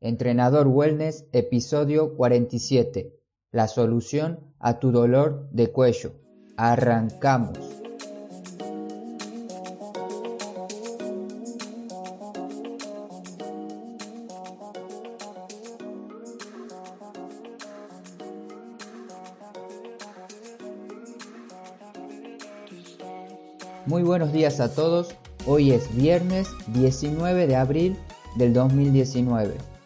Entrenador Wellness, episodio 47. La solución a tu dolor de cuello. Arrancamos. Muy buenos días a todos. Hoy es viernes 19 de abril del 2019.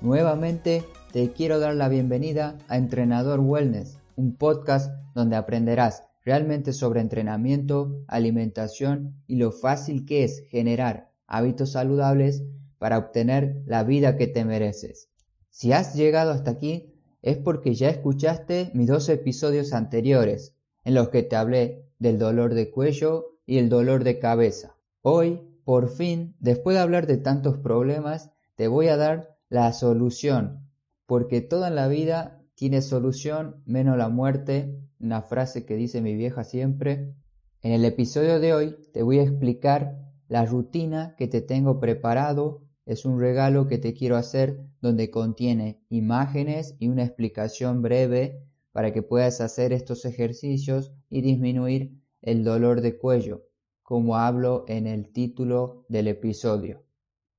Nuevamente te quiero dar la bienvenida a Entrenador Wellness, un podcast donde aprenderás realmente sobre entrenamiento, alimentación y lo fácil que es generar hábitos saludables para obtener la vida que te mereces. Si has llegado hasta aquí es porque ya escuchaste mis dos episodios anteriores en los que te hablé del dolor de cuello y el dolor de cabeza. Hoy, por fin, después de hablar de tantos problemas, te voy a dar la solución, porque toda la vida tiene solución menos la muerte, una frase que dice mi vieja siempre. En el episodio de hoy te voy a explicar la rutina que te tengo preparado. Es un regalo que te quiero hacer donde contiene imágenes y una explicación breve para que puedas hacer estos ejercicios y disminuir el dolor de cuello, como hablo en el título del episodio.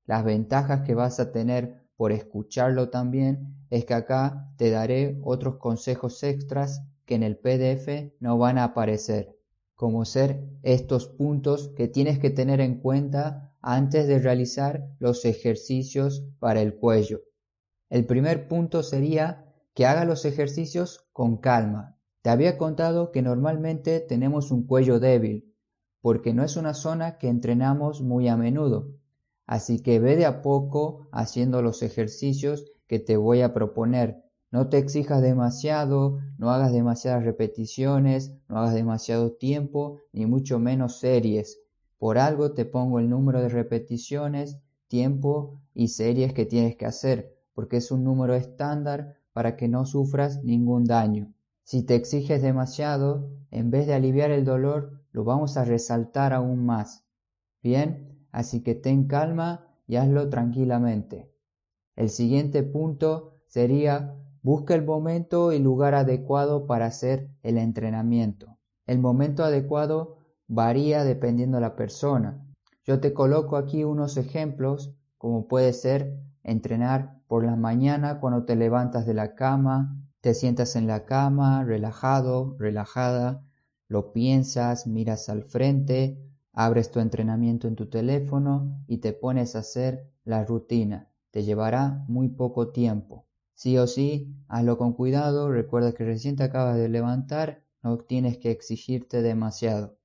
Las ventajas que vas a tener por escucharlo también es que acá te daré otros consejos extras que en el PDF no van a aparecer, como ser estos puntos que tienes que tener en cuenta antes de realizar los ejercicios para el cuello. El primer punto sería que haga los ejercicios con calma. Te había contado que normalmente tenemos un cuello débil, porque no es una zona que entrenamos muy a menudo. Así que ve de a poco haciendo los ejercicios que te voy a proponer. No te exijas demasiado, no hagas demasiadas repeticiones, no hagas demasiado tiempo, ni mucho menos series. Por algo te pongo el número de repeticiones, tiempo y series que tienes que hacer, porque es un número estándar para que no sufras ningún daño. Si te exiges demasiado, en vez de aliviar el dolor, lo vamos a resaltar aún más. Bien, así que ten calma y hazlo tranquilamente. El siguiente punto sería busca el momento y lugar adecuado para hacer el entrenamiento. El momento adecuado varía dependiendo de la persona. Yo te coloco aquí unos ejemplos como puede ser entrenar por la mañana cuando te levantas de la cama, te sientas en la cama, relajado, relajada, lo piensas, miras al frente, Abres tu entrenamiento en tu teléfono y te pones a hacer la rutina. Te llevará muy poco tiempo. Sí o sí, hazlo con cuidado, recuerda que recién te acabas de levantar, no tienes que exigirte demasiado.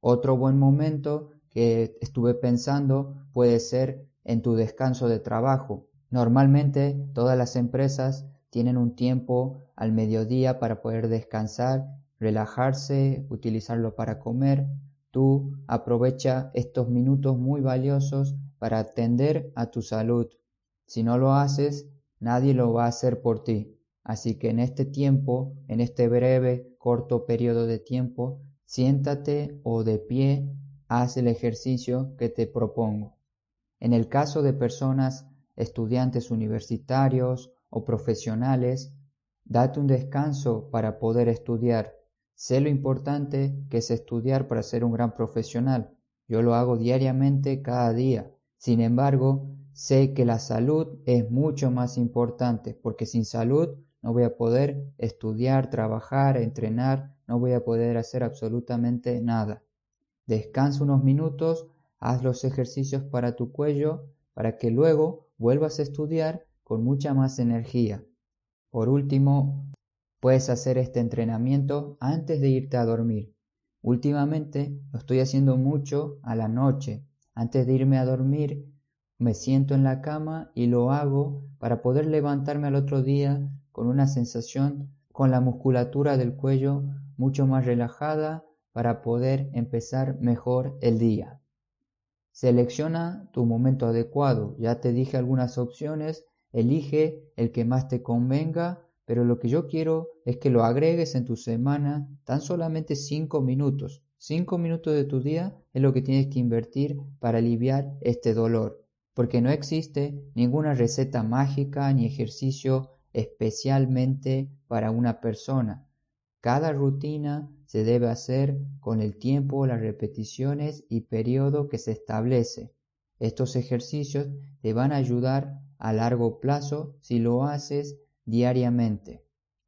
Otro buen momento que estuve pensando puede ser en tu descanso de trabajo. Normalmente todas las empresas tienen un tiempo al mediodía para poder descansar, relajarse, utilizarlo para comer, Tú aprovecha estos minutos muy valiosos para atender a tu salud. Si no lo haces, nadie lo va a hacer por ti. Así que en este tiempo, en este breve, corto periodo de tiempo, siéntate o de pie, haz el ejercicio que te propongo. En el caso de personas, estudiantes universitarios o profesionales, date un descanso para poder estudiar Sé lo importante que es estudiar para ser un gran profesional. Yo lo hago diariamente cada día. Sin embargo, sé que la salud es mucho más importante porque sin salud no voy a poder estudiar, trabajar, entrenar, no voy a poder hacer absolutamente nada. Descansa unos minutos, haz los ejercicios para tu cuello para que luego vuelvas a estudiar con mucha más energía. Por último, Puedes hacer este entrenamiento antes de irte a dormir. Últimamente lo estoy haciendo mucho a la noche. Antes de irme a dormir, me siento en la cama y lo hago para poder levantarme al otro día con una sensación con la musculatura del cuello mucho más relajada para poder empezar mejor el día. Selecciona tu momento adecuado. Ya te dije algunas opciones. Elige el que más te convenga pero lo que yo quiero es que lo agregues en tu semana tan solamente 5 minutos. 5 minutos de tu día es lo que tienes que invertir para aliviar este dolor. porque no existe ninguna receta mágica ni ejercicio especialmente para una persona. Cada rutina se debe hacer con el tiempo, las repeticiones y periodo que se establece. Estos ejercicios te van a ayudar a largo plazo si lo haces diariamente.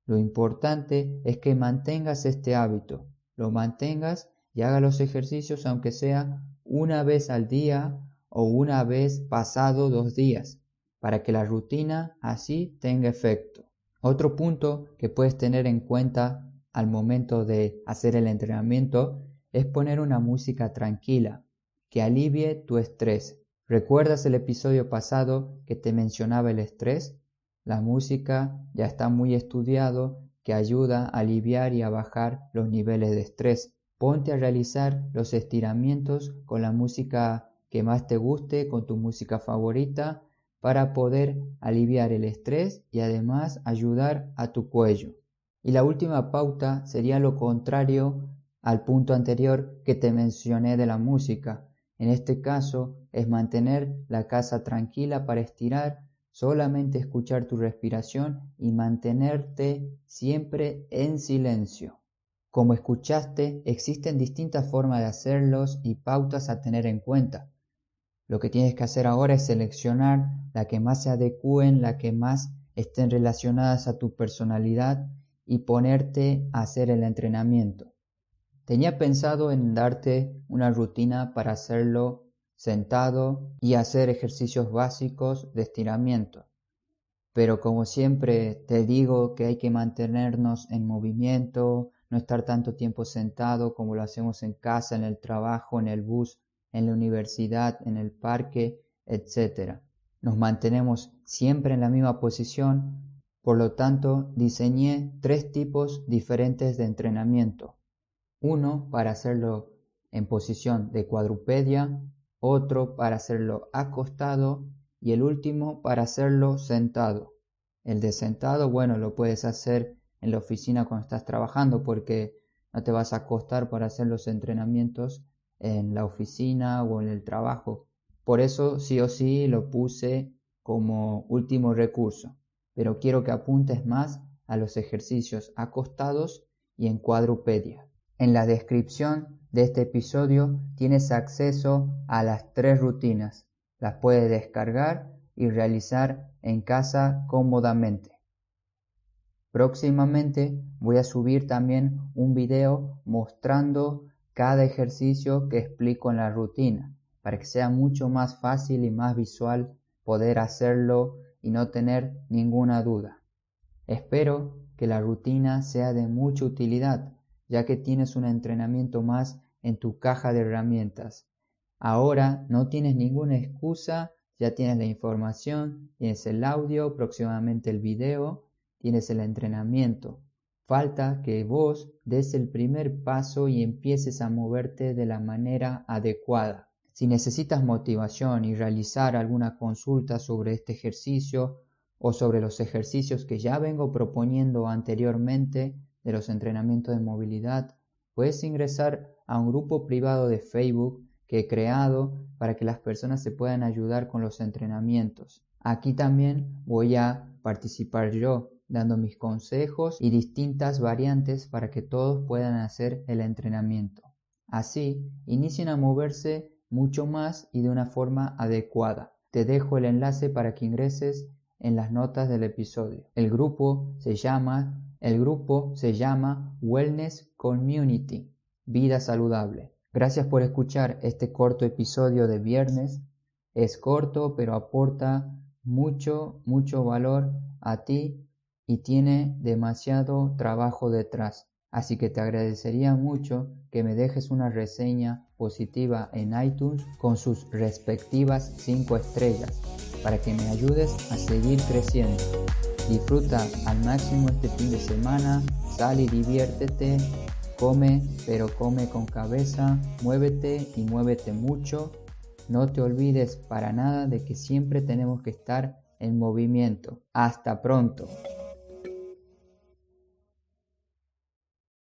Lo importante es que mantengas este hábito, lo mantengas y haga los ejercicios aunque sea una vez al día o una vez pasado dos días, para que la rutina así tenga efecto. Otro punto que puedes tener en cuenta al momento de hacer el entrenamiento es poner una música tranquila que alivie tu estrés. ¿Recuerdas el episodio pasado que te mencionaba el estrés? La música ya está muy estudiado que ayuda a aliviar y a bajar los niveles de estrés. Ponte a realizar los estiramientos con la música que más te guste, con tu música favorita, para poder aliviar el estrés y además ayudar a tu cuello. Y la última pauta sería lo contrario al punto anterior que te mencioné de la música. En este caso es mantener la casa tranquila para estirar solamente escuchar tu respiración y mantenerte siempre en silencio. Como escuchaste, existen distintas formas de hacerlos y pautas a tener en cuenta. Lo que tienes que hacer ahora es seleccionar la que más se adecúen, la que más estén relacionadas a tu personalidad y ponerte a hacer el entrenamiento. Tenía pensado en darte una rutina para hacerlo sentado y hacer ejercicios básicos de estiramiento. Pero como siempre te digo que hay que mantenernos en movimiento, no estar tanto tiempo sentado como lo hacemos en casa, en el trabajo, en el bus, en la universidad, en el parque, etc. Nos mantenemos siempre en la misma posición, por lo tanto diseñé tres tipos diferentes de entrenamiento. Uno para hacerlo en posición de cuadrupedia, otro para hacerlo acostado y el último para hacerlo sentado. El de sentado, bueno, lo puedes hacer en la oficina cuando estás trabajando porque no te vas a acostar para hacer los entrenamientos en la oficina o en el trabajo. Por eso sí o sí lo puse como último recurso. Pero quiero que apuntes más a los ejercicios acostados y en cuadrupedia. En la descripción de este episodio tienes acceso a las tres rutinas. Las puedes descargar y realizar en casa cómodamente. Próximamente voy a subir también un video mostrando cada ejercicio que explico en la rutina para que sea mucho más fácil y más visual poder hacerlo y no tener ninguna duda. Espero que la rutina sea de mucha utilidad ya que tienes un entrenamiento más en tu caja de herramientas. Ahora no tienes ninguna excusa, ya tienes la información, tienes el audio, próximamente el video, tienes el entrenamiento. Falta que vos des el primer paso y empieces a moverte de la manera adecuada. Si necesitas motivación y realizar alguna consulta sobre este ejercicio o sobre los ejercicios que ya vengo proponiendo anteriormente, de los entrenamientos de movilidad, puedes ingresar a un grupo privado de Facebook que he creado para que las personas se puedan ayudar con los entrenamientos. Aquí también voy a participar yo dando mis consejos y distintas variantes para que todos puedan hacer el entrenamiento. Así, inicien a moverse mucho más y de una forma adecuada. Te dejo el enlace para que ingreses en las notas del episodio. El grupo se llama el grupo se llama Wellness Community, Vida Saludable. Gracias por escuchar este corto episodio de viernes. Es corto, pero aporta mucho, mucho valor a ti y tiene demasiado trabajo detrás. Así que te agradecería mucho que me dejes una reseña positiva en iTunes con sus respectivas 5 estrellas para que me ayudes a seguir creciendo. Disfruta al máximo este fin de semana, sal y diviértete, come, pero come con cabeza, muévete y muévete mucho. No te olvides para nada de que siempre tenemos que estar en movimiento. Hasta pronto.